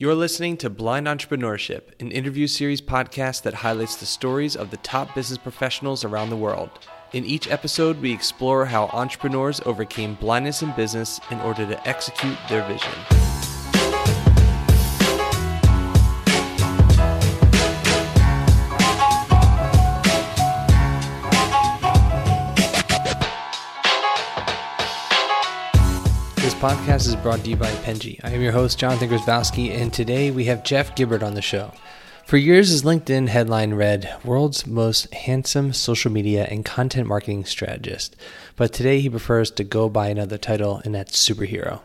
You're listening to Blind Entrepreneurship, an interview series podcast that highlights the stories of the top business professionals around the world. In each episode, we explore how entrepreneurs overcame blindness in business in order to execute their vision. Podcast is brought to you by Penji. I am your host, Jonathan Grzybowski, and today we have Jeff Gibbard on the show. For years, his LinkedIn headline read, World's Most Handsome Social Media and Content Marketing Strategist. But today he prefers to go by another title, and that's Superhero.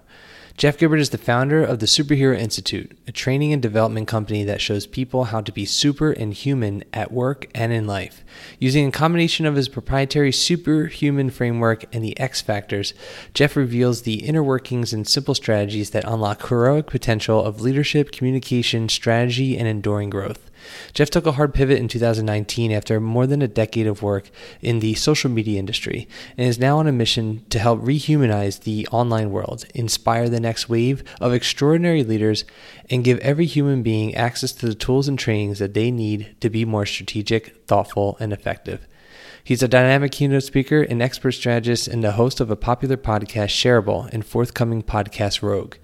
Jeff Gibbard is the founder of the Superhero Institute, a training and development company that shows people how to be super and human at work and in life. Using a combination of his proprietary superhuman framework and the X factors, Jeff reveals the inner workings and simple strategies that unlock heroic potential of leadership, communication, strategy, and enduring growth. Jeff took a hard pivot in 2019 after more than a decade of work in the social media industry and is now on a mission to help rehumanize the online world, inspire the next wave of extraordinary leaders, and give every human being access to the tools and trainings that they need to be more strategic, thoughtful, and effective. He's a dynamic keynote speaker, an expert strategist, and the host of a popular podcast, Shareable, and forthcoming podcast, Rogue.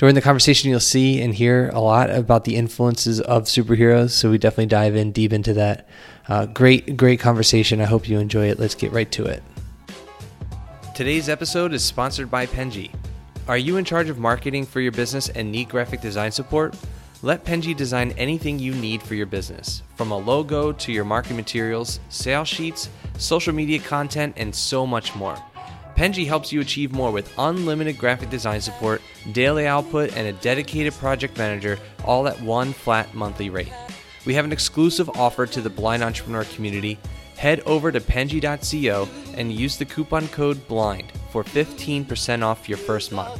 During the conversation, you'll see and hear a lot about the influences of superheroes. So we definitely dive in deep into that. Uh, great, great conversation. I hope you enjoy it. Let's get right to it. Today's episode is sponsored by Penji. Are you in charge of marketing for your business and need graphic design support? Let Penji design anything you need for your business, from a logo to your marketing materials, sales sheets, social media content, and so much more. Penji helps you achieve more with unlimited graphic design support, daily output, and a dedicated project manager, all at one flat monthly rate. We have an exclusive offer to the blind entrepreneur community. Head over to penji.co and use the coupon code BLIND for 15% off your first month.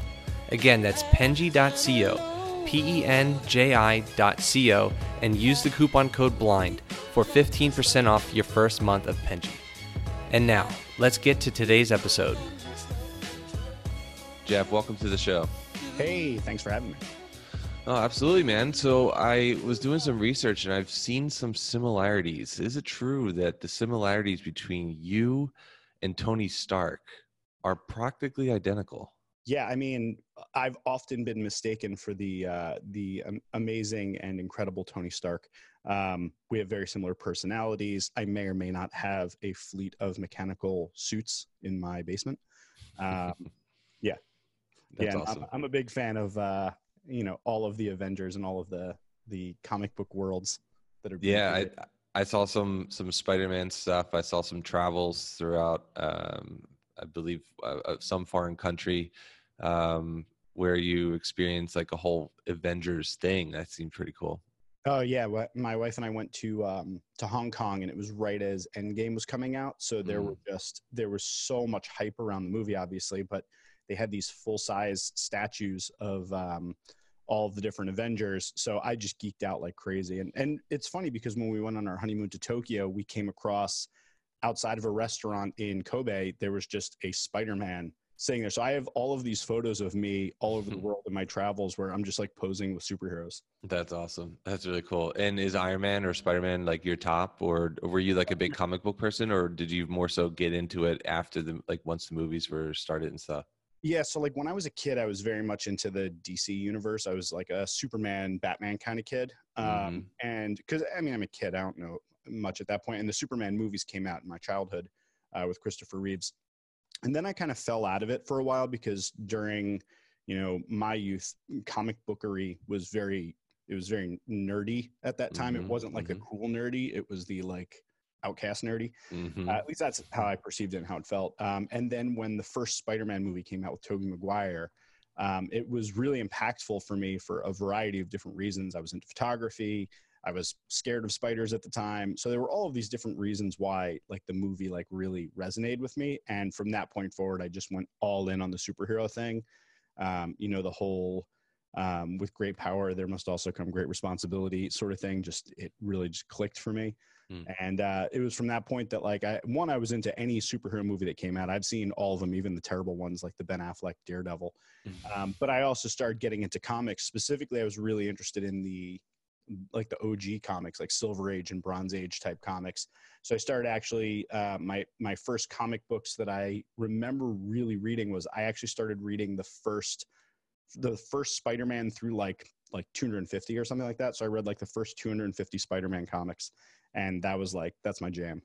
Again, that's penji.co, P E N J I.co, and use the coupon code BLIND for 15% off your first month of Penji. And now, let's get to today's episode. Jeff, welcome to the show. Hey, thanks for having me. Oh, absolutely, man. So I was doing some research and I've seen some similarities. Is it true that the similarities between you and Tony Stark are practically identical? Yeah, I mean, I've often been mistaken for the uh, the um, amazing and incredible Tony Stark. Um, we have very similar personalities. I may or may not have a fleet of mechanical suits in my basement. Um, yeah, That's yeah. awesome. I'm, I'm a big fan of uh, you know all of the Avengers and all of the the comic book worlds that are. being Yeah, I created. I saw some some Spider-Man stuff. I saw some travels throughout. Um, I believe uh, uh, some foreign country um, where you experience like a whole Avengers thing. That seemed pretty cool. Oh yeah, my wife and I went to um, to Hong Kong, and it was right as Endgame was coming out. So there Mm. were just there was so much hype around the movie, obviously, but they had these full size statues of um, all of the different Avengers. So I just geeked out like crazy. And and it's funny because when we went on our honeymoon to Tokyo, we came across outside of a restaurant in Kobe, there was just a Spider Man sitting there. So I have all of these photos of me all over the Mhm. world in my travels where I'm just like posing with superheroes. That's awesome. That's really cool. And is Iron Man or Spider Man like your top, or were you like a big comic book person, or did you more so get into it after the like once the movies were started and stuff? Yeah, so like when I was a kid, I was very much into the DC universe. I was like a Superman, Batman kind of kid. Um, Mhm. And because I mean, I'm a kid, I don't know much at that point. And the Superman movies came out in my childhood uh, with Christopher Reeves. And then I kind of fell out of it for a while because during, you know, my youth, comic bookery was very, it was very nerdy at that time. Mhm, It wasn't like the mhm. cool nerdy, it was the like outcast nerdy. Mhm. Uh, at least that's how I perceived it and how it felt. Um, and then when the first Spider-Man movie came out with Tobey Maguire, um, it was really impactful for me for a variety of different reasons. I was into photography. I was scared of spiders at the time. So there were all of these different reasons why like the movie like really resonated with me. And from that point forward, I just went all in on the superhero thing. Um, you know, the whole um, with great power, there must also come great responsibility sort of thing. Just it really just clicked for me. Mm. And uh, it was from that point that, like, I one, I was into any superhero movie that came out. I've seen all of them, even the terrible ones like the Ben Affleck Daredevil. Mm. Um, but I also started getting into comics. Specifically, I was really interested in the like the OG comics, like Silver Age and Bronze Age type comics. So I started actually uh, my my first comic books that I remember really reading was I actually started reading the first the first Spider-Man through like like 250 or something like that. So I read like the first 250 Spider-Man comics, and that was like that's my jam.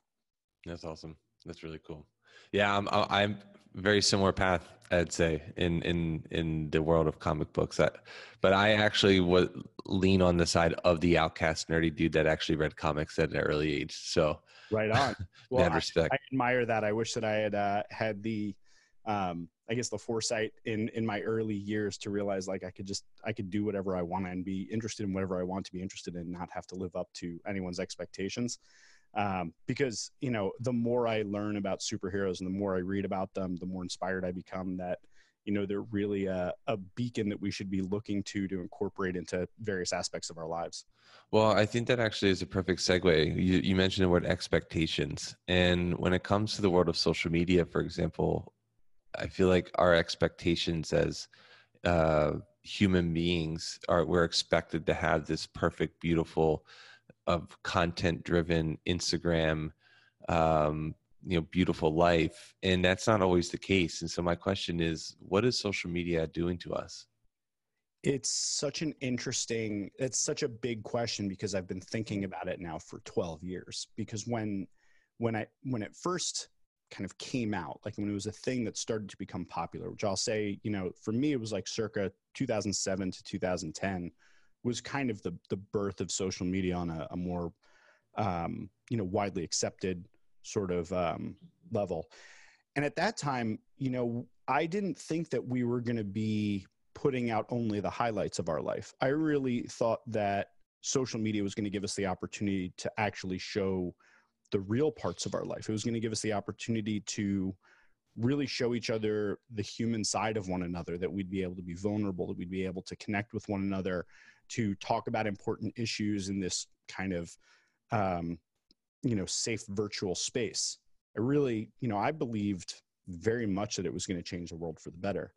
That's awesome. That's really cool. Yeah, I'm I'm very similar path I'd say in in in the world of comic books. But I actually would lean on the side of the outcast nerdy dude that actually read comics at an early age. So right on. Well. I, I, admire that. I wish that I had uh, had the um, I guess the foresight in in my early years to realize like I could just I could do whatever I want and be interested in whatever I want to be interested in, not have to live up to anyone's expectations. Um, because you know, the more I learn about superheroes and the more I read about them, the more inspired I become. That you know they're really a, a beacon that we should be looking to to incorporate into various aspects of our lives. Well, I think that actually is a perfect segue. You, you mentioned the word expectations, and when it comes to the world of social media, for example, I feel like our expectations as uh, human beings are we're expected to have this perfect, beautiful, of content-driven Instagram, um, you know, beautiful life, and that's not always the case. And so, my question is, what is social media doing to us? It's such an interesting, it's such a big question because I've been thinking about it now for 12 years. Because when, when I, when it first kind of came out, like when it was a thing that started to become popular, which I'll say, you know, for me, it was like circa 2007 to 2010 was kind of the, the birth of social media on a, a more, um, you know, widely accepted sort of um, level. And at that time, you know, I didn't think that we were going to be putting out only the highlights of our life. I really thought that social media was going to give us the opportunity to actually show the real parts of our life. It was going to give us the opportunity to really show each other the human side of one another, that we'd be able to be vulnerable, that we'd be able to connect with one another, to talk about important issues in this kind of, um, you know, safe virtual space. I really, you know, I believed very much that it was going to change the world for the better.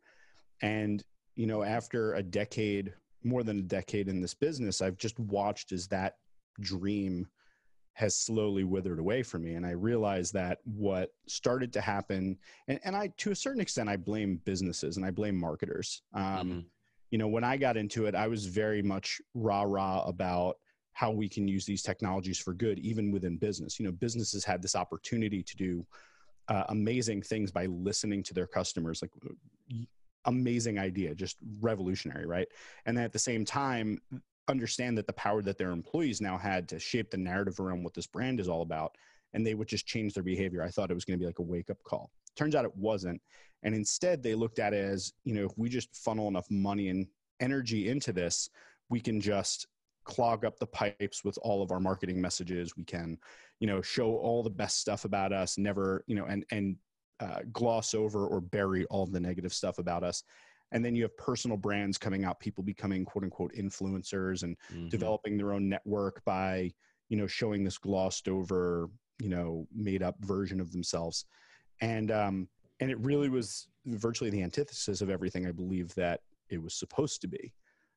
And, you know, after a decade, more than a decade in this business, I've just watched as that dream has slowly withered away from me. And I realized that what started to happen, and, and I, to a certain extent, I blame businesses and I blame marketers. Um, mm-hmm. You know, when I got into it, I was very much rah rah about how we can use these technologies for good, even within business. You know, businesses had this opportunity to do uh, amazing things by listening to their customers, like amazing idea, just revolutionary, right? And then at the same time, understand that the power that their employees now had to shape the narrative around what this brand is all about and they would just change their behavior. I thought it was going to be like a wake up call. Turns out it wasn't and instead they looked at it as you know if we just funnel enough money and energy into this we can just clog up the pipes with all of our marketing messages. We can you know show all the best stuff about us never you know and and uh, gloss over or bury all the negative stuff about us and then you have personal brands coming out people becoming quote unquote influencers and mm-hmm. developing their own network by you know showing this glossed over you know made up version of themselves. And um and it really was virtually the antithesis of everything i believe that it was supposed to be.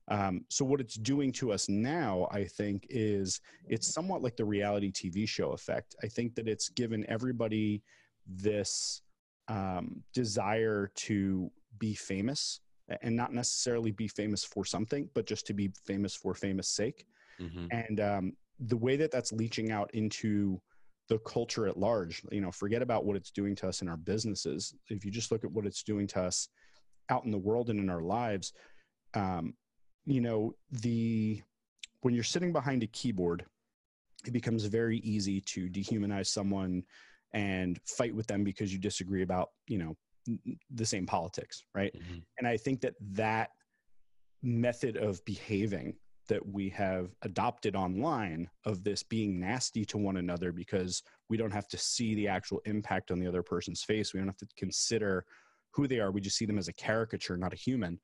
Um, so what it's doing to us now i think is it's somewhat like the reality tv show effect. I think that it's given everybody this um, desire to be famous and not necessarily be famous for something, but just to be famous for famous sake. Mm-hmm. And um, the way that that's leaching out into the culture at large, you know, forget about what it's doing to us in our businesses. If you just look at what it's doing to us out in the world and in our lives, um, you know, the when you're sitting behind a keyboard, it becomes very easy to dehumanize someone and fight with them because you disagree about, you know, the same politics, right? Mm-hmm. And I think that that method of behaving that we have adopted online of this being nasty to one another because we don't have to see the actual impact on the other person's face. We don't have to consider who they are. We just see them as a caricature, not a human.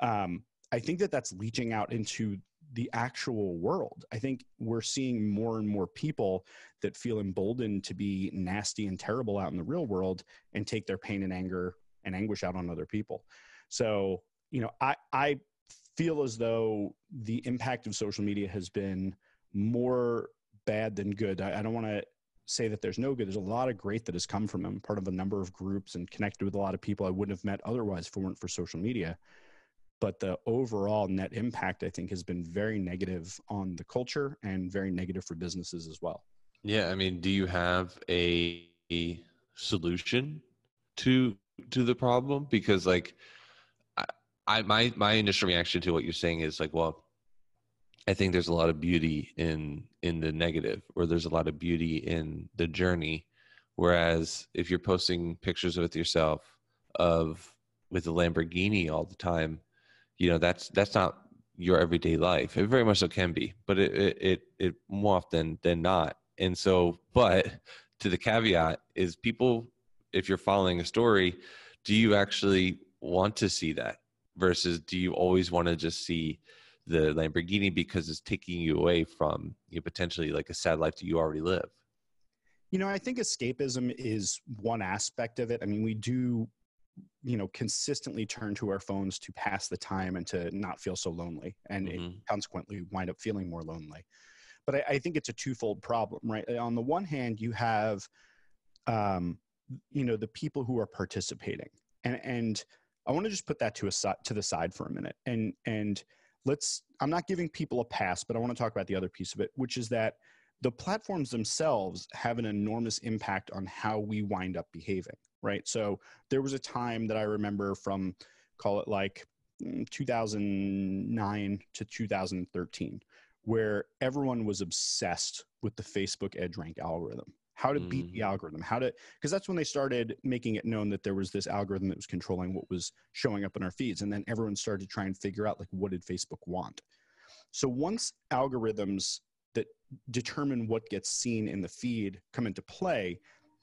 Um, I think that that's leaching out into the actual world. I think we're seeing more and more people that feel emboldened to be nasty and terrible out in the real world and take their pain and anger and anguish out on other people. So, you know, I, I feel as though the impact of social media has been more bad than good. I, I don't want to say that there's no good. There's a lot of great that has come from them. Part of a number of groups and connected with a lot of people I wouldn't have met otherwise if it weren't for social media. But the overall net impact, I think, has been very negative on the culture and very negative for businesses as well. Yeah, I mean, do you have a, solution to to the problem? Because like, I, I my my initial reaction to what you're saying is like, well, I think there's a lot of beauty in in the negative, or there's a lot of beauty in the journey. Whereas if you're posting pictures with yourself of with a Lamborghini all the time, you know that's that's not your everyday life. It very much so can be, but it it it, it more often than not. And so, but to the caveat is people, if you're following a story, do you actually want to see that versus do you always want to just see the Lamborghini because it's taking you away from you know, potentially like a sad life that you already live. You know, I think escapism is one aspect of it. I mean, we do, you know, consistently turn to our phones to pass the time and to not feel so lonely, and mm-hmm. consequently wind up feeling more lonely. But I, I, think it's a twofold problem, right? On the one hand, you have, um, you know, the people who are participating, and and I want to just put that to a to the side for a minute, and and let's i'm not giving people a pass but i want to talk about the other piece of it which is that the platforms themselves have an enormous impact on how we wind up behaving right so there was a time that i remember from call it like mm, 2009 to 2013 where everyone was obsessed with the facebook EdgeRank algorithm how to beat mm. the algorithm, how to, because that's when they started making it known that there was this algorithm that was controlling what was showing up in our feeds. And then everyone started to try and figure out, like, what did Facebook want? So once algorithms that determine what gets seen in the feed come into play,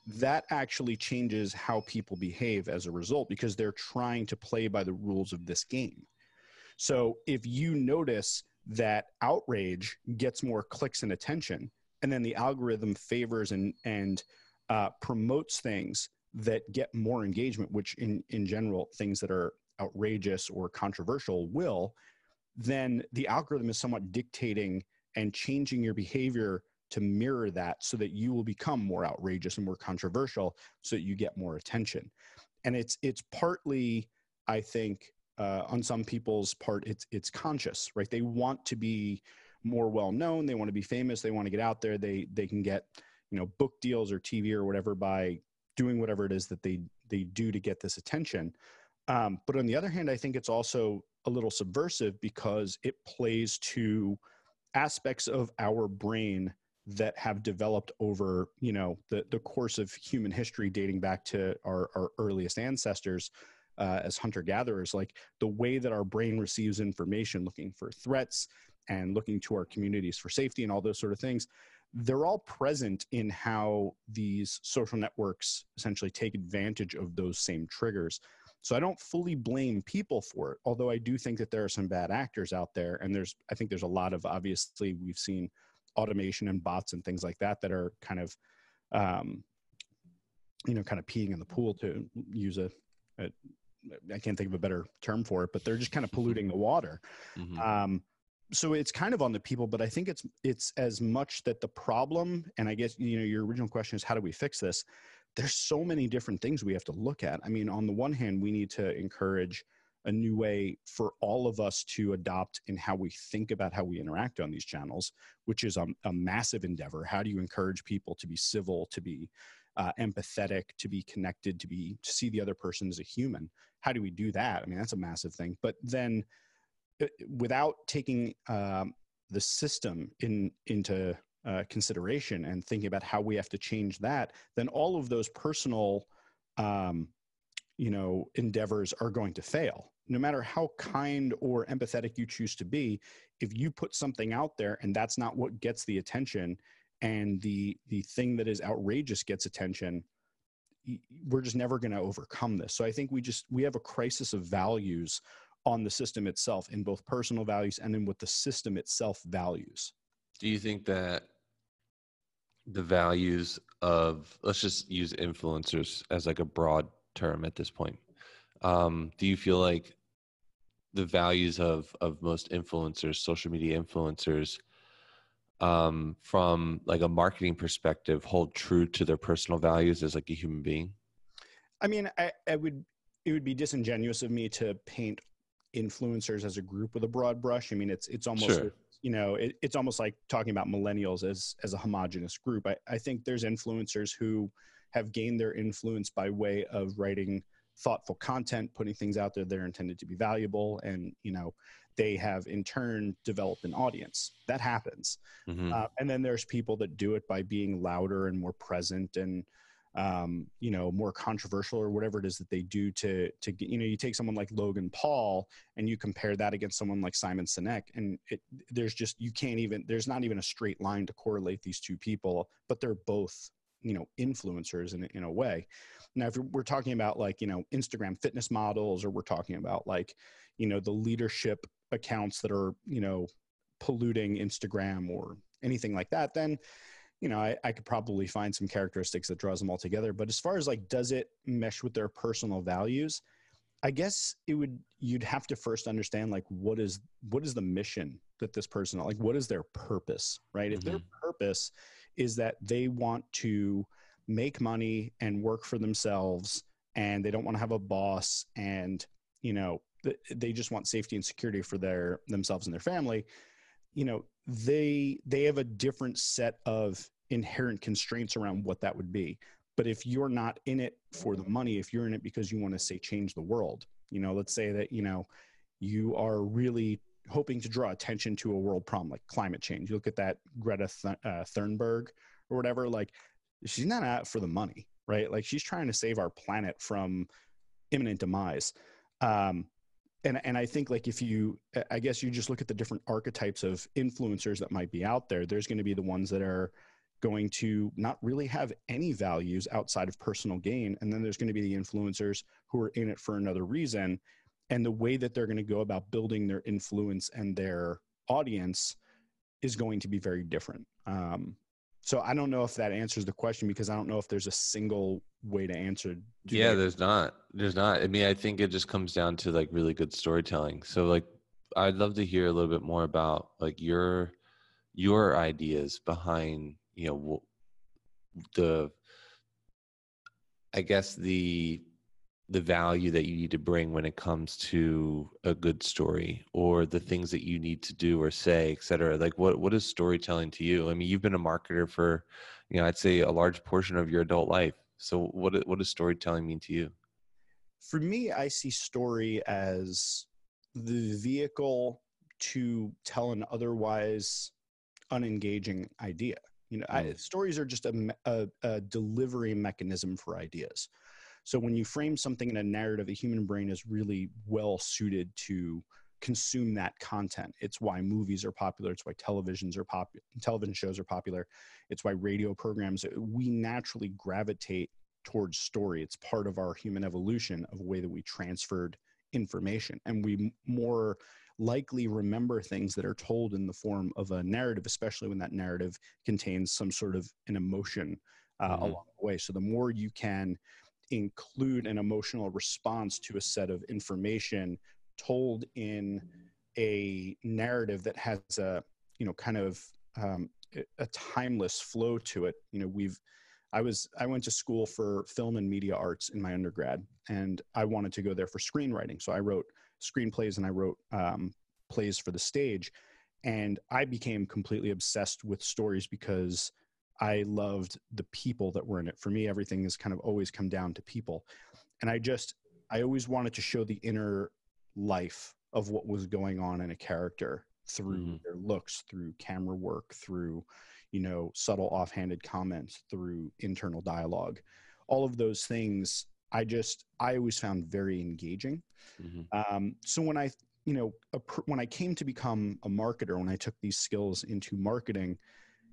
that actually changes how people behave as a result because they're trying to play by the rules of this game. So if you notice that outrage gets more clicks and attention, and then the algorithm favors and and uh, promotes things that get more engagement which in in general things that are outrageous or controversial will then the algorithm is somewhat dictating and changing your behavior to mirror that so that you will become more outrageous and more controversial so that you get more attention. And it's it's partly i think uh, on some people's part it's it's conscious right? They want to be more well known they want to be famous. They want to get out there. They they can get you know book deals or tv or whatever by doing whatever it is that they they do to get this attention. Um, but on the other hand i think it's also a little subversive because it plays to aspects of our brain that have developed over you know the, the course of human history dating back to our, our earliest ancestors uh, as hunter gatherers like the way that our brain receives information looking for threats and looking to our communities for safety and all those sort of things they're all present in how these social networks essentially take advantage of those same triggers. So i don't fully blame people for it although i do think that there are some bad actors out there and there's i think there's a lot of obviously we've seen automation and bots and things like that that are kind of um, you know kind of peeing in the pool to use a, a I can't think of a better term for it, but they're just kind of polluting the water. Mm-hmm. Um, so it's kind of on the people but i think it's it's as much that the problem and i guess you know your original question is how do we fix this there's so many different things we have to look at i mean on the one hand we need to encourage a new way for all of us to adopt in how we think about how we interact on these channels which is a, a massive endeavor. How do you encourage people to be civil to be uh, empathetic to be connected to be to see the other person as a human? How do we do that? I mean that's a massive thing. But then uh, without taking um, the system in into uh, consideration and thinking about how we have to change that, then all of those personal, um, you know, endeavors are going to fail. No matter how kind or empathetic you choose to be, if you put something out there and that's not what gets the attention, and the the thing that is outrageous gets attention, we're just never going to overcome this. So I think we just we have a crisis of values on the system itself in both personal values and in what the system itself values. Do you think that the values of let's just use influencers as like a broad term at this point. Um, do you feel like the values of of most influencers, social media influencers, um, from like a marketing perspective, hold true to their personal values as like a human being? I mean, I, I would it would be disingenuous of me to paint influencers as a group with a broad brush. I mean, it's it's almost sure. you know it, it's almost like talking about millennials as as a homogenous group. I, I think there's influencers who have gained their influence by way of writing thoughtful content, putting things out there that are intended to be valuable, and you know they have in turn developed an audience. That happens, mm-hmm. uh, and then there's people that do it by being louder and more present and um, you know, more controversial or whatever it is that they do to to get, you know, you take someone like Logan Paul and you compare that against someone like Simon Sinek, and it, there's just you can't even there's not even a straight line to correlate these two people, but they're both you know influencers in in a way. Now, if we're talking about like you know Instagram fitness models, or we're talking about like you know the leadership accounts that are you know polluting Instagram or anything like that, then you know, I, I could probably find some characteristics that draws them all together. But as far as like, does it mesh with their personal values? I guess it would. You'd have to first understand like what is what is the mission that this person like what is their purpose, right? Mm-hmm. If their mm-hmm. purpose is that they want to make money and work for themselves, and they don't want to have a boss, and you know they just want safety and security for their themselves and their family. You know they they have a different set of inherent constraints around what that would be. But if you're not in it for the money if you're in it because you want to say change the world you know let's say that you know you are really hoping to draw attention to a world problem like climate change. You look at that greta Th- uh, thunberg or whatever like she's not out for the money right? Like she's trying to save our planet from imminent demise. Um, and and I think like if you I guess you just look at the different archetypes of influencers that might be out there, there's going to be the ones that are going to not really have any values outside of personal gain. And then there's going to be the influencers who are in it for another reason and the way that they're going to go about building their influence and their audience is going to be very different um, so I don't know if that answers the question because I don't know if there's a single way to answer. Yeah, there's not. There's not. I mean, I think it just comes down to like really good storytelling. So like I'd love to hear a little bit more about like your your ideas behind, you know, the I guess the the value that you need to bring when it comes to a good story or the things that you need to do or say et cetera like what what is storytelling to you? I mean you've been a marketer for you know i'd say a large portion of your adult life. So what what does storytelling mean to you? For me i see story as the vehicle to tell an otherwise unengaging idea. You know mm. I, stories are just a, a, a delivery mechanism for ideas so when you frame something in a narrative, the human brain is really well suited to consume that content. It's why movies are popular. It's why televisions are popular. Television shows are popular. It's why radio programs. We naturally gravitate towards story. It's part of our human evolution of a way that we transferred information, and we more likely remember things that are told in the form of a narrative, especially when that narrative contains some sort of an emotion uh, mm-hmm. along the way. So the more you can include an emotional response to a set of information told in a narrative that has a you know kind of um, a timeless flow to it. You know we've i was i went to school for film and media arts in my undergrad and i wanted to go there for screenwriting. So i wrote screenplays and i wrote um, plays for the stage and i became completely obsessed with stories because I loved the people that were in it. For me, everything has kind of always come down to people. And I just, I always wanted to show the inner life of what was going on in a character through mm-hmm. their looks, through camera work, through, you know, subtle offhanded comments, through internal dialogue. All of those things I just, I always found very engaging. Mm-hmm. Um, so when I, you know, when I came to become a marketer, when I took these skills into marketing,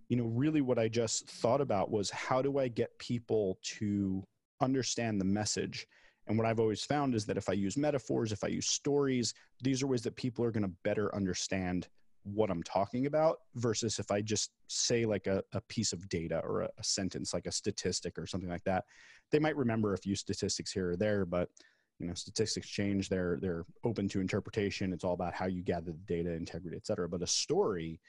you know, really what I just thought about was how do I get people to understand the message And what I've always found is that if I use metaphors, if I use stories, these are ways that people are going to better understand what I'm talking about versus if I just say like a, a piece of data or a, a, sentence, like a statistic or something like that. They might remember a few statistics here or there, but you know, statistics change. They're they're open to interpretation. It's all about how you gather the data, integrity, et cetera. But a story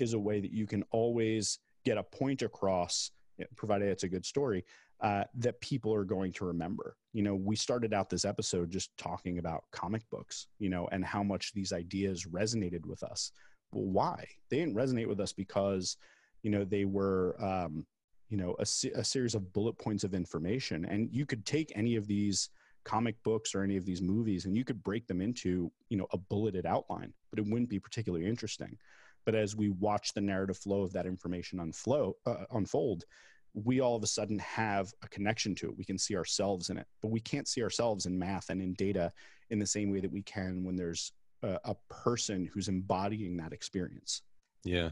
is a way that you can always get a point across, provided it's a good story, uh, that people are going to remember. You know, we started out this episode just talking about comic books, you know, and how much these ideas resonated with us well, why? They didn't resonate with us because, you know, they were, um, you know, a, a series of bullet points of information. And you could take any of these comic books or any of these movies and you could break them into, you know, a bulleted outline, but it wouldn't be particularly interesting. But as we watch the narrative flow of that information unflow, uh, unfold, we all of a sudden have a connection to it. We can see ourselves in it, but we can't see ourselves in math and in data in the same way that we can when there's a, a person who's embodying that experience. Yeah.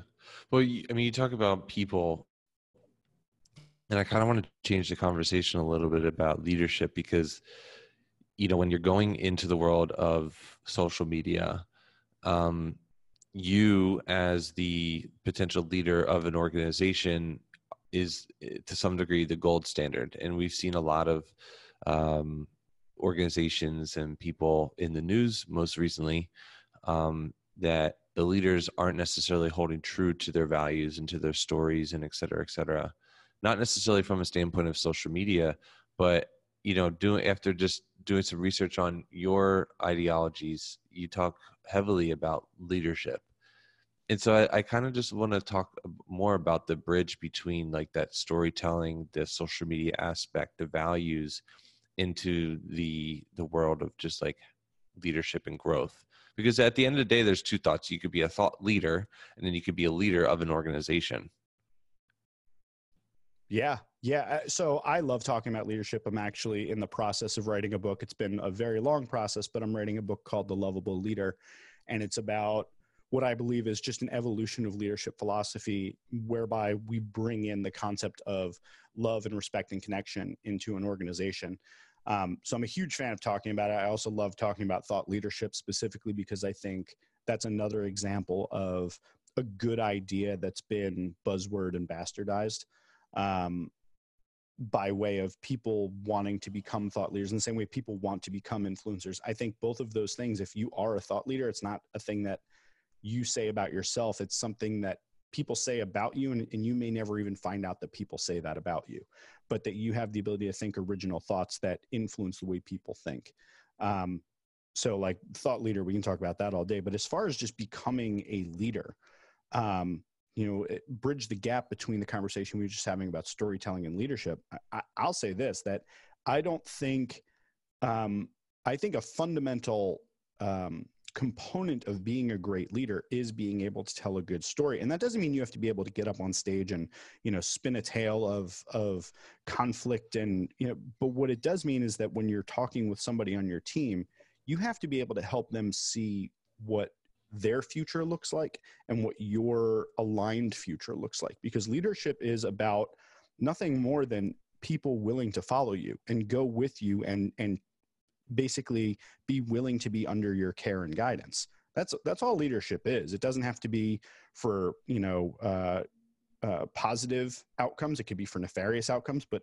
Well, I mean, you talk about people, and I kind of want to change the conversation a little bit about leadership because, you know, when you're going into the world of social media, um, you as the potential leader of an organization is eh, to some degree the gold standard and we've seen a lot of um, organizations and people in the news most recently um, that the leaders aren't necessarily holding true to their values and to their stories and et cetera, et cetera. Not necessarily from a standpoint of social media, but you know, doing after just doing some research on your ideologies, you talk heavily about leadership. And so I, I kind of just want to talk more about the bridge between like that storytelling, the social media aspect, the values, into the the world of just like leadership and growth. Because at the end of the day there's two thoughts. You could be a thought leader and then you could be a leader of an organization. Yeah yeah uh, so i love talking about leadership i'm actually in the process of writing a book it's been a very long process but i'm writing a book called the lovable leader and it's about what I believe is just an evolution of leadership philosophy, whereby we bring in the concept of love and respect and connection into an organization. Um, so I'm a huge fan of talking about it. I also love talking about thought leadership specifically because I think that's another example of a good idea that's been buzzword and bastardized um, by way of people wanting to become thought leaders in the same way people want to become influencers. I think both of those things, if you are a thought leader, it's not a thing that you say about yourself, it's something that people say about you and, and you may never even find out that people say that about you but that you have the ability to think original thoughts that influence the way people think um, so like thought leader we can talk about that all day but as far as just becoming a leader um, you know bridge the gap between the conversation we were just having about storytelling and leadership I, will say this that i don't think um, i think a fundamental um, component of being a great leader is being able to tell a good story. And that doesn't mean you have to be able to get up on stage and you know spin a tale of of conflict and you know but what it does mean is that when you're talking with somebody on your team you have to be able to help them see what their future looks like and what your aligned future looks like. Because leadership is about nothing more than people willing to follow you and go with you and and basically be willing to be under your care and guidance. That's that's all leadership is. It doesn't have to be for you know uh, uh, positive outcomes. It could be for nefarious outcomes but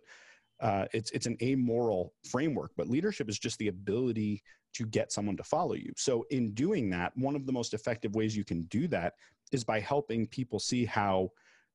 uh, it's it's an amoral framework but leadership is just the ability to get someone to follow you so in doing that one of the most effective ways you can do that is by helping people see how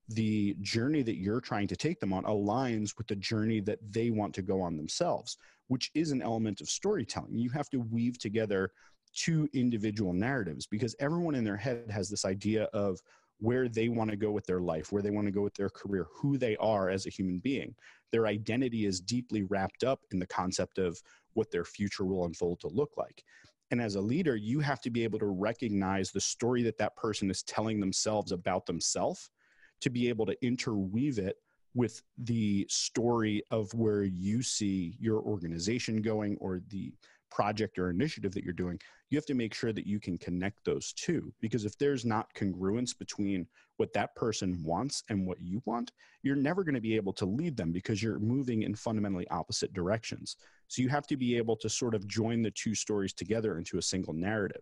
the journey that you're trying to take them on aligns with the journey that they want to go on themselves, which is an element of storytelling. You have to weave together two individual narratives because everyone in their head has this idea of where they want to go with their life, where they want to go with their career, who they are as a human being. Their identity is deeply wrapped up in the concept of what their future will unfold to look like. And as a leader, you have to be able to recognize the story that that person is telling themselves about themselves to be able to interweave it with the story of where you see your organization going or the project or initiative that you're doing, you have to make sure that you can connect those two. Because if there's not congruence between what that person wants and what you want, you're never going to be able to lead them because you're moving in fundamentally opposite directions. So you have to be able to sort of join the two stories together into a single narrative.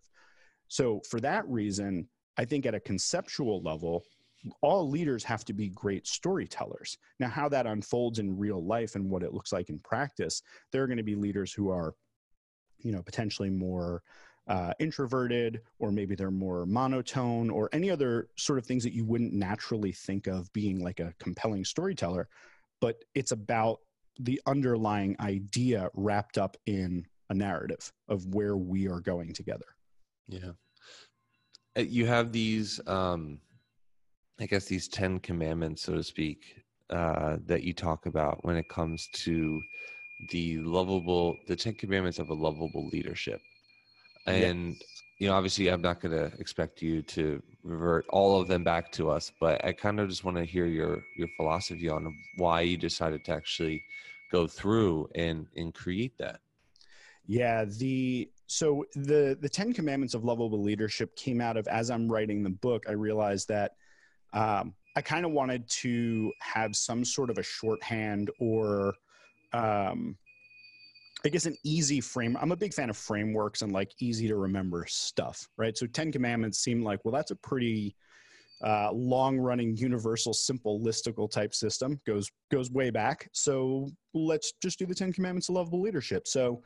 So for that reason, I think at a conceptual level, all leaders have to be great storytellers. Now, how that unfolds in real life and what it looks like in practice, there are going to be leaders who are, you know, potentially more uh, introverted, or maybe they're more monotone, or any other sort of things that you wouldn't naturally think of being like a compelling storyteller. But it's about the underlying idea wrapped up in a narrative of where we are going together. Yeah. Uh, you have these um I guess these 10 commandments, so to speak, uh, that you talk about when it comes to the lovable, the 10 commandments of a lovable leadership. And, yes. you know, obviously, I'm not going to expect you to revert all of them back to us, but I kind of just want to hear your, your philosophy on why you decided to actually go through and, and create that. Yeah, the so the the 10 commandments of lovable leadership came out of as I'm writing the book, I realized that um, I kind of wanted to have some sort of a shorthand or, um, I guess, an easy frame. I'm a big fan of frameworks and like easy to remember stuff, right? So, Ten Commandments seem like, well, that's a pretty uh, long running universal simple listicle type system goes goes way back so let's just do the 10 commandments of lovable leadership so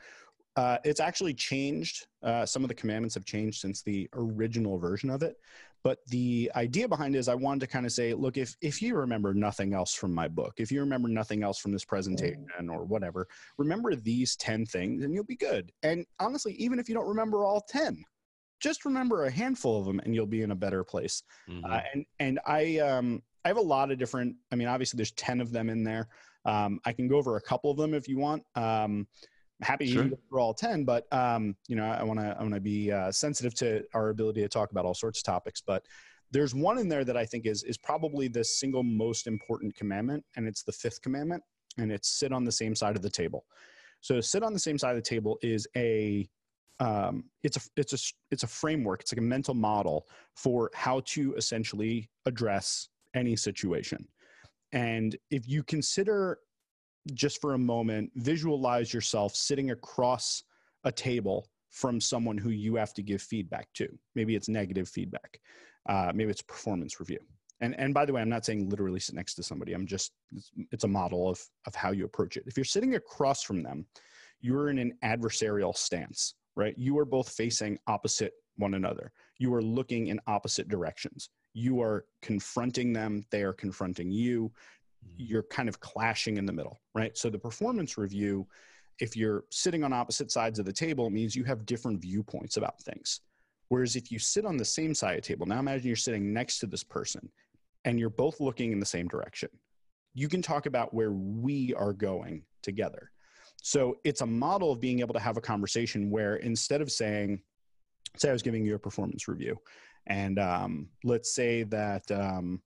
uh, it's actually changed. Uh, some of the commandments have changed since the original version of it. But the idea behind it is I wanted to kind of say, look, if, if you remember nothing else from my book, if you remember nothing else from this presentation or whatever, remember these 10 things and you'll be good. And honestly, even if you don't remember all 10, just remember a handful of them and you'll be in a better place. Mm-hmm. Uh, and, and I, um, I have a lot of different, I mean, obviously there's 10 of them in there. Um, I can go over a couple of them if you want. Um, happy sure. go all 10 but um, you know i want to i want to be uh, sensitive to our ability to talk about all sorts of topics but there's one in there that i think is is probably the single most important commandment and it's the fifth commandment and it's sit on the same side of the table so sit on the same side of the table is a um, it's a it's a it's a framework it's like a mental model for how to essentially address any situation and if you consider just for a moment, visualize yourself sitting across a table from someone who you have to give feedback to. Maybe it's negative feedback. Uh, maybe it's performance review. And, and by the way, I'm not saying literally sit next to somebody. I'm just, it's, a model of, of how you approach it. If you're sitting across from them, you're in an adversarial stance, right? You are both facing opposite one another. You are looking in opposite directions. You are confronting them. They are confronting you. Mm-hmm. you're kind of clashing in the middle, right? So the performance review, if you're sitting on opposite sides of the table, means you have different viewpoints about things. Whereas if you sit on the same side of the table, now imagine you're sitting next to this person and you're both looking in the same direction. You can talk about where we are going together. So it's a model of being able to have a conversation where instead of saying, say I was giving you a performance review, and um, let's say that um,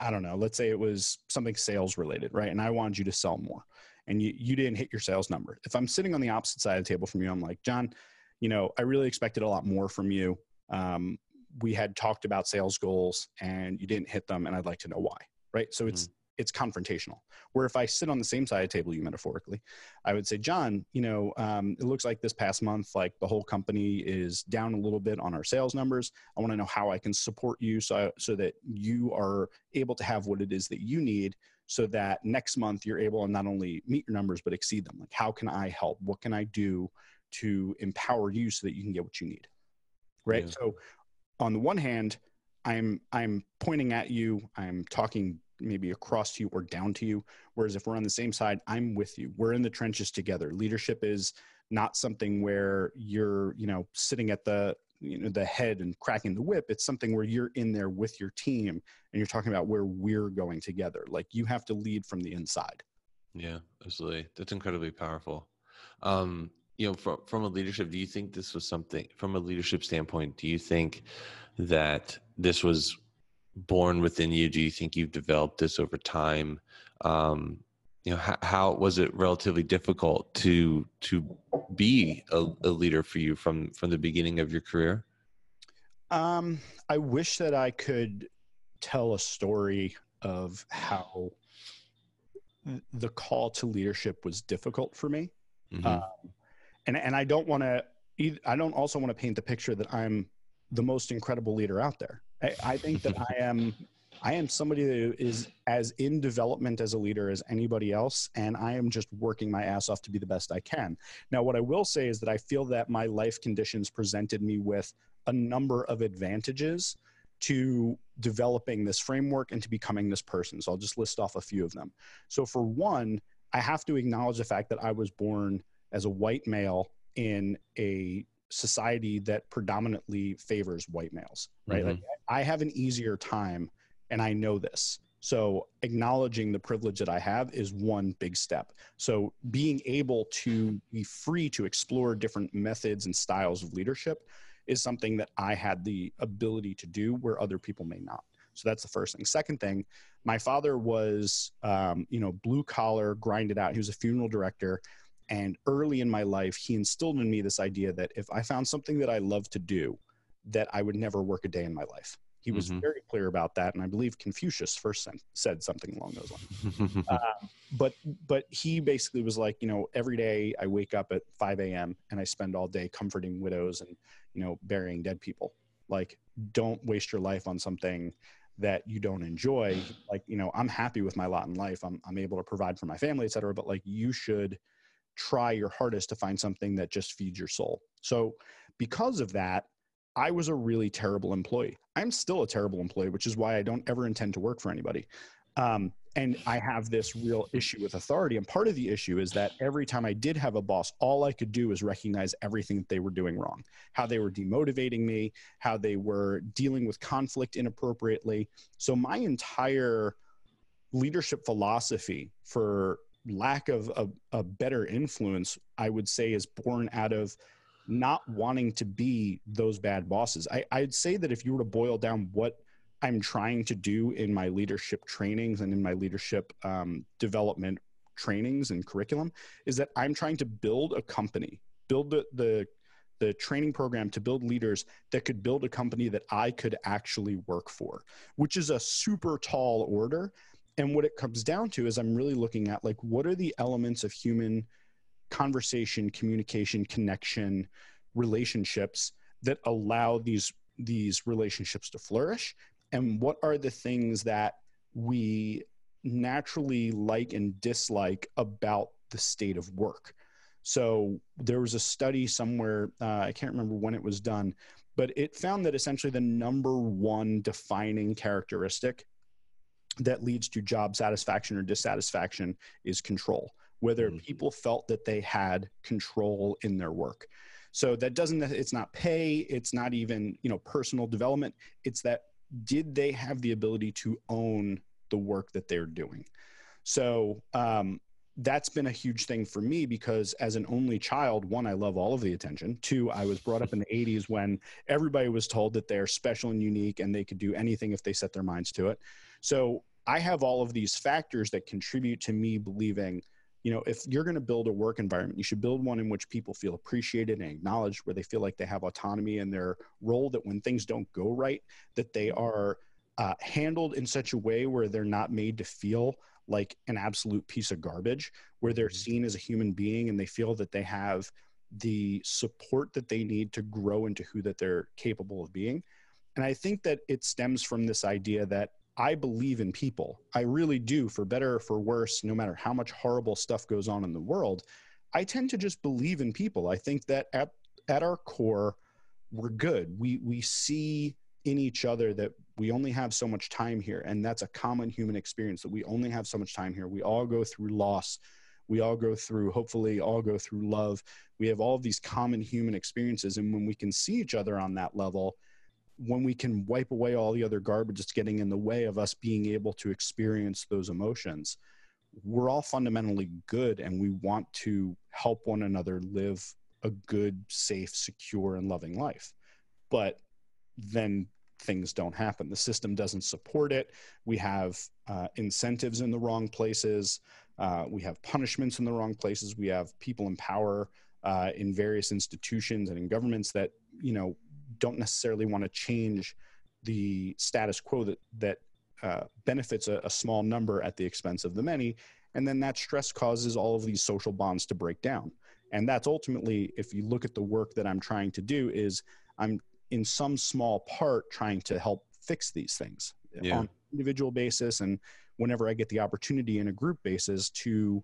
I don't know, let's say it was something sales related, right? And I wanted you to sell more and you, you didn't hit your sales number. If I'm sitting on the opposite side of the table from you, I'm like, John, you know, I really expected a lot more from you. Um, we had talked about sales goals and you didn't hit them and I'd like to know why. Right. So it's, mm-hmm it's confrontational. Where if I sit on the same side of the table, you metaphorically, I would say, John, you know, um, it looks like this past month, like the whole company is down a little bit on our sales numbers. I want to know how I can support you so so that you are able to have what it is that you need, so that next month you're able to not only meet your numbers but exceed them. Like, how can I help? What can I do to empower you so that you can get what you need? Right. Yeah. So, on the one hand, I'm I'm pointing at you. I'm talking maybe across to you or down to you. Whereas if we're on the same side, I'm with you. We're in the trenches together. Leadership is not something where you're, you know, sitting at the you know the head and cracking the whip it's something where you're in there with your team and you're talking about where we're going together like you have to lead from the inside yeah absolutely that's incredibly powerful um you know from from a leadership do you think this was something from a leadership standpoint do you think that this was born within you? Do you think you've developed this over time? Um, you know, how, how, was it relatively difficult to to be a, a, leader for you from from the beginning of your career? Um, I wish that I could tell a story of how the call to leadership was difficult for me. Mm-hmm. Um, and and I don't want to. I don't also want to paint the picture that I'm the most incredible leader out there. I, I think that I am. I am somebody that is as in development as a leader as anybody else, and I am just working my ass off to be the best I can. Now, what I will say is that I feel that my life conditions presented me with a number of advantages to developing this framework and to becoming this person. So I'll just list off a few of them. So, for one, I have to acknowledge the fact that I was born as a white male in a society that predominantly favors white males, right? Mm-hmm. Like I have an easier time and I know this. So acknowledging the privilege that I have is one big step. So being able to be free to explore different methods and styles of leadership is something that I had the ability to do where other people may not. So that's the first thing. Second thing, my father was, um, you know, blue collar, grinded out. He was a funeral director. And early in my life, he instilled in me this idea that if I found something that I love to do, that I would never work a day in my life. He was mm-hmm. very clear about that, and I believe Confucius first said something along those lines. uh, but but he basically was like, you know, every day I wake up at 5 a.m. and I spend all day comforting widows and you know burying dead people. Like, don't waste your life on something that you don't enjoy. Like, you know, I'm happy with my lot in life. I'm I'm able to provide for my family, et cetera. But like, you should try your hardest to find something that just feeds your soul. So because of that, I was a really terrible employee. I'm still a terrible employee, which is why I don't ever intend to work for anybody. Um, and I have this real issue with authority. And part of the issue is that every time I did have a boss, all I could do was recognize everything that they were doing wrong, how they were demotivating me, how they were dealing with conflict inappropriately. So my entire leadership philosophy for lack of a, a better influence, I would say, is born out of not wanting to be those bad bosses. I, I'd say that if you were to boil down what I'm trying to do in my leadership trainings and in my leadership um, development trainings and curriculum, is that I'm trying to build a company, build the, the the training program to build leaders that could build a company that I could actually work for, which is a super tall order and what it comes down to is i'm really looking at like what are the elements of human conversation communication connection relationships that allow these these relationships to flourish? And what are the things that we naturally like and dislike about the state of work? So there was a study somewhere uh, i can't remember when it was done but it found that essentially the number one defining characteristic that leads to job satisfaction or dissatisfaction is control whether mm-hmm. people felt that they had control in their work. So that doesn't it's not pay it's not even you know personal development. It's that did they have the ability to own the work that they're doing? So um, that's been a huge thing for me because as an only child one i love all of the attention. Two i was brought up in the 80s when everybody was told that they're special and unique and they could do anything if they set their minds to it. So I have all of these factors that contribute to me believing, you know, if you're going to build a work environment, you should build one in which people feel appreciated and acknowledged, where they feel like they have autonomy in their role, that when things don't go right, that they are uh, handled in such a way where they're not made to feel like an absolute piece of garbage, where they're mm-hmm. seen as a human being and they feel that they have the support that they need to grow into who that they're capable of being. And I think that it stems from this idea that I believe in people. I really do, for better or for worse, no matter how much horrible stuff goes on in the world. I tend to just believe in people. I think that at at our core, we're good. We we see in each other that we only have so much time here, and that's a common human experience. That we only have so much time here. We all go through loss. We all go through, hopefully, all go through love. We have all these common human experiences, and when we can see each other on that level, when we can wipe away all the other garbage that's getting in the way of us being able to experience those emotions, we're all fundamentally good and we want to help one another live a good, safe, secure, and loving life. But then things don't happen. The system doesn't support it. We have uh, incentives in the wrong places. Uh, we have punishments in the wrong places. We have people in power uh, in various institutions and in governments that you know don't necessarily want to change the status quo that that uh, benefits a, a, small number at the expense of the many, and then that stress causes all of these social bonds to break down. and that's ultimately if you look at the work that i'm trying to do is i'm in some small part trying to help fix these things yeah. on individual basis and whenever i get the opportunity in a group basis to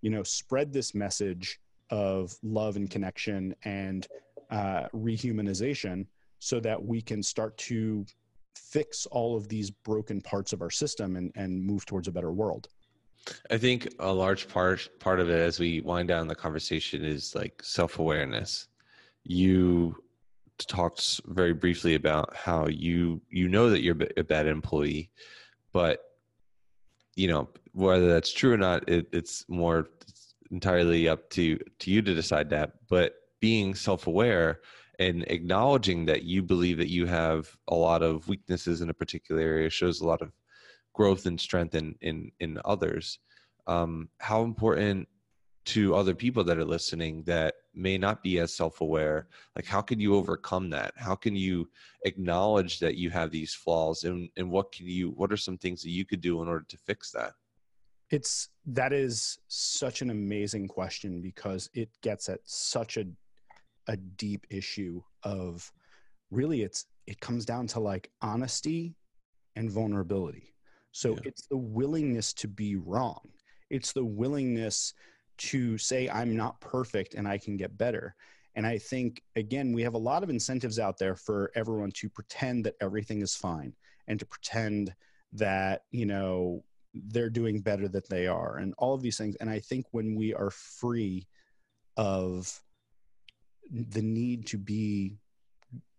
you know spread this message of love and connection and uh, rehumanization so that we can start to fix all of these broken parts of our system and, and move towards a better world I think a large part part of it as we wind down the conversation is like self-awareness. You talked very briefly about how you you know that you're a bad employee, but you know whether that's true or not, it, it's more entirely up to to you to decide that. But being self-aware and acknowledging that you believe that you have a lot of weaknesses in a particular area shows a lot of growth and strength in in in others. Um, how important to other people that are listening that may not be as self-aware like how can you overcome that? How can you acknowledge that you have these flaws? And and what can you what are some things that you could do in order to fix that? It's that is such an amazing question because it gets at such a a deep issue of really it's it comes down to like honesty and vulnerability so yeah. it's the willingness to be wrong. It's the willingness to say, I'm not perfect and I can get better. And I think, again, we have a lot of incentives out there for everyone to pretend that everything is fine and to pretend that, you know, they're doing better than they are and all of these things. And I think when we are free of the need to be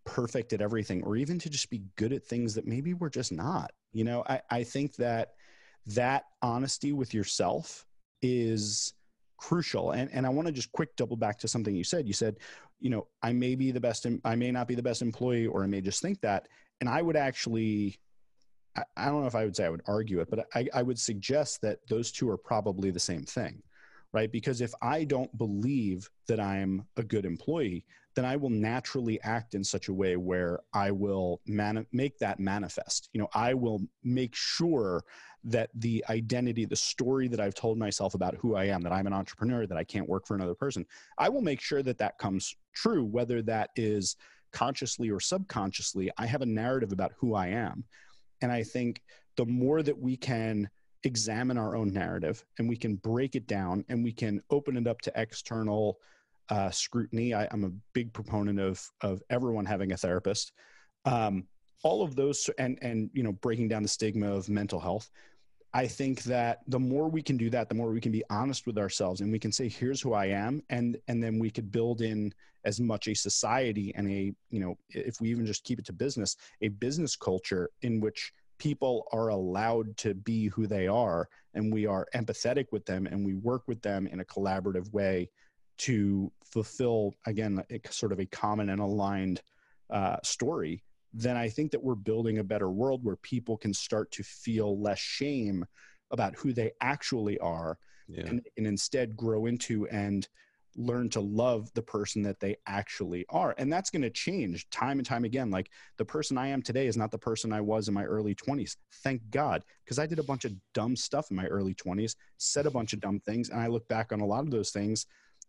perfect at everything or even to just be good at things that maybe we're just not you know, I, I think that that honesty with yourself is crucial. And, and I want to just quick double back to something you said. You said, you know, I may be the best, I may not be the best employee, or I may just think that. And I would actually, I, I don't know if I would say I would argue it, but I, I would suggest that those two are probably the same thing right? Because if I don't believe that I'm a good employee, then I will naturally act in such a way where I will man- make that manifest. You know, I will make sure that the identity, the story that I've told myself about who I am, that I'm an entrepreneur, that I can't work for another person, I will make sure that that comes true, whether that is consciously or subconsciously. I have a narrative about who I am. And I think the more that we can examine our own narrative and we can break it down and we can open it up to external uh, scrutiny. I, am a big proponent of of everyone having a therapist. Um, all of those and and you know breaking down the stigma of mental health. I think that the more we can do that, the more we can be honest with ourselves and we can say, here's who I am. And, and then we could build in as much a society and a, you know, if we even just keep it to business, a business culture in which people are allowed to be who they are and we are empathetic with them and we work with them in a collaborative way to fulfill again a, sort of a common and aligned uh, story then i think that we're building a better world where people can start to feel less shame about who they actually are yeah. and, and instead grow into and learn to love the person that they actually are. And that's going to change time and time again. Like the person I am today is not the person I was in my early 20s. Thank God. Because I did a bunch of dumb stuff in my early 20s, said a bunch of dumb things. And I look back on a lot of those things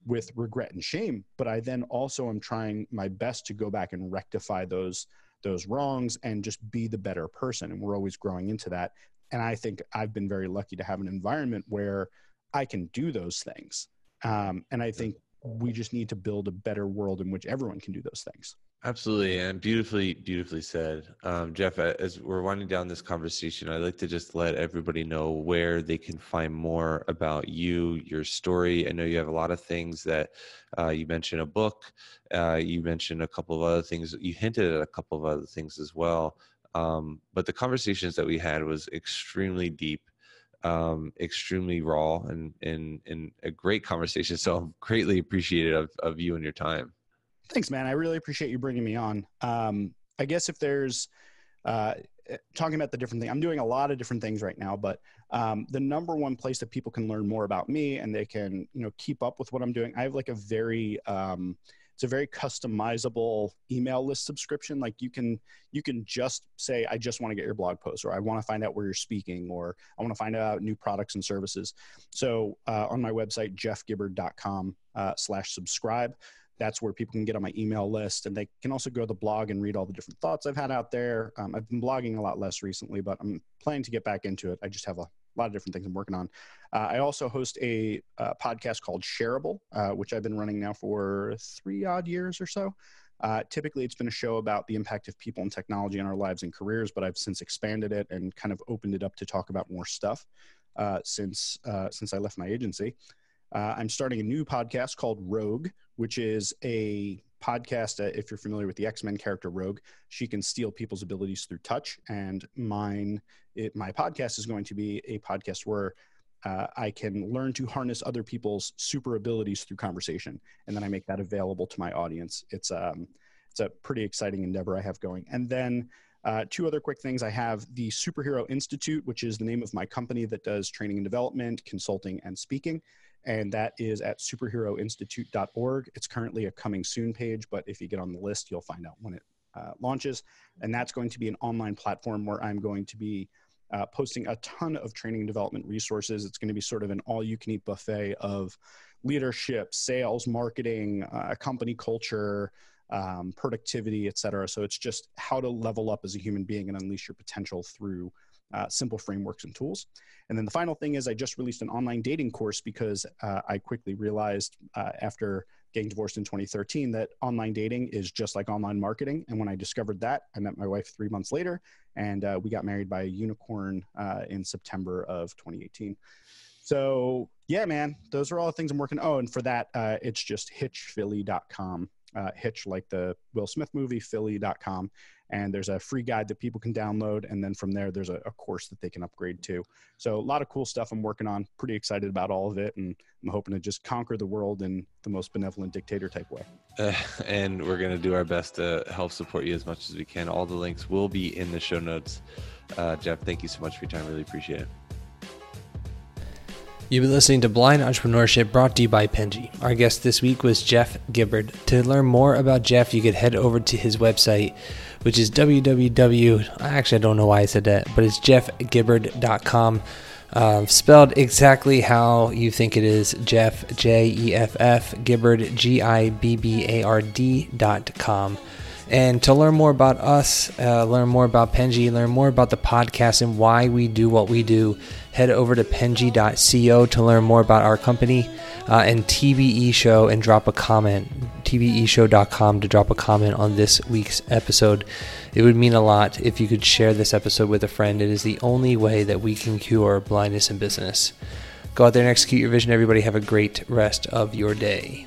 with regret and shame. But I then also am trying my best to go back and rectify those those wrongs and just be the better person. And we're always growing into that. And I think I've been very lucky to have an environment where I can do those things um, and I think we just need to build a better world in which everyone can do those things. Absolutely, and beautifully, beautifully said, um, Jeff. As we're winding down this conversation, I'd like to just let everybody know where they can find more about you, your story. I know you have a lot of things that uh, you mentioned a book, uh, you mentioned a couple of other things. You hinted at a couple of other things as well. Um, but the conversations that we had was extremely deep um, extremely raw and, and, and a great conversation. So I'm greatly appreciative of, of you and your time. Thanks, man. I really appreciate you bringing me on. Um, I guess if there's uh, eh, talking about the different thing, I'm doing a lot of different things right now, but um, the number one place that people can learn more about me and they can, you know, keep up with what I'm doing. I have like a very, um, it's a very customizable email list subscription. Like you can you can just say, I just want to get your blog post, or I want to find out where you're speaking, or I want to find out new products and services. So uh, on my website, jeffgibbard.com uh, slash subscribe that's where people can get on my email list and they can also go to the blog and read all the different thoughts i've had out there um, i've been blogging a lot less recently but i'm planning to get back into it i just have a lot of different things i'm working on. Uh, i also host a, uh, podcast called shareable uh, which i've been running now for three odd years or so. Uh, typically it's been a show about the impact of people and technology on our lives and careers but i've since expanded it and kind of opened it up to talk about more stuff uh, since since i left my agency. I'm starting a new podcast called Rogue, which is a podcast. Uh, if you're familiar with the X Men character Rogue, she can steal people's abilities through touch. And mine, it, my podcast is going to be a podcast where uh, I can learn to harness other people's super abilities through conversation, and then I make that available to my audience. It's um, it's a pretty exciting endeavor I have going. And then uh, two other quick things. I have the Superhero Institute, which is the name of my company that does training and development, consulting, and speaking and that is at superheroinstitute.org. It's currently a coming soon page, but if you get on the list, you'll find out when it uh, launches. And that's going to be an online platform where I'm going to be uh, posting a ton of training and development resources. It's going to be sort of an all you can eat buffet of leadership, sales, marketing, uh, company culture. Um, productivity, et cetera. So it's just how to level up as a human being and unleash your potential through uh, simple frameworks and tools. And then the final thing is I just released an online dating course because uh, I quickly realized uh, after getting divorced in 2013 that online dating is just like online marketing. And when I discovered that, I met my wife three months later and uh, we got married by a unicorn uh, in September of 2018. So yeah, man, those are all the things I'm working. Oh, and for that, uh, it's just hitchphilly.com. Uh, hitch like the Will Smith movie, philly.com and there's a free guide that people can download. And then from there there's a, a, course that they can upgrade to. So a lot of cool stuff i'm working on. Pretty excited about all of it. And i'm hoping to just conquer the world in the most benevolent dictator type way. Uh, and we're going to do our best to help support you as much as we can. All the links will be in the show notes. Uh, jeff thank you so much for your time. Really appreciate it You've been listening to Blind Entrepreneurship brought to you by Penji. Our guest this week was Jeff Gibbard. To learn more about Jeff, you could head over to his website, which is www. Actually, I don't know why I said that, but it's jeffgibbard.com. Uh, spelled exactly how you think it is Jeff, J E F F, Gibbard, G I B B A R D.com. And to learn more about us, uh, learn more about Penji, learn more about the podcast and why we do what we do, head over to penji.co to learn more about our company uh, and TBE Show and drop a comment. TBEshow.com to drop a comment on this week's episode. It would mean a lot if you could share this episode with a friend. It is the only way that we can cure blindness in business. Go out there and execute your vision, everybody. Have a great rest of your day.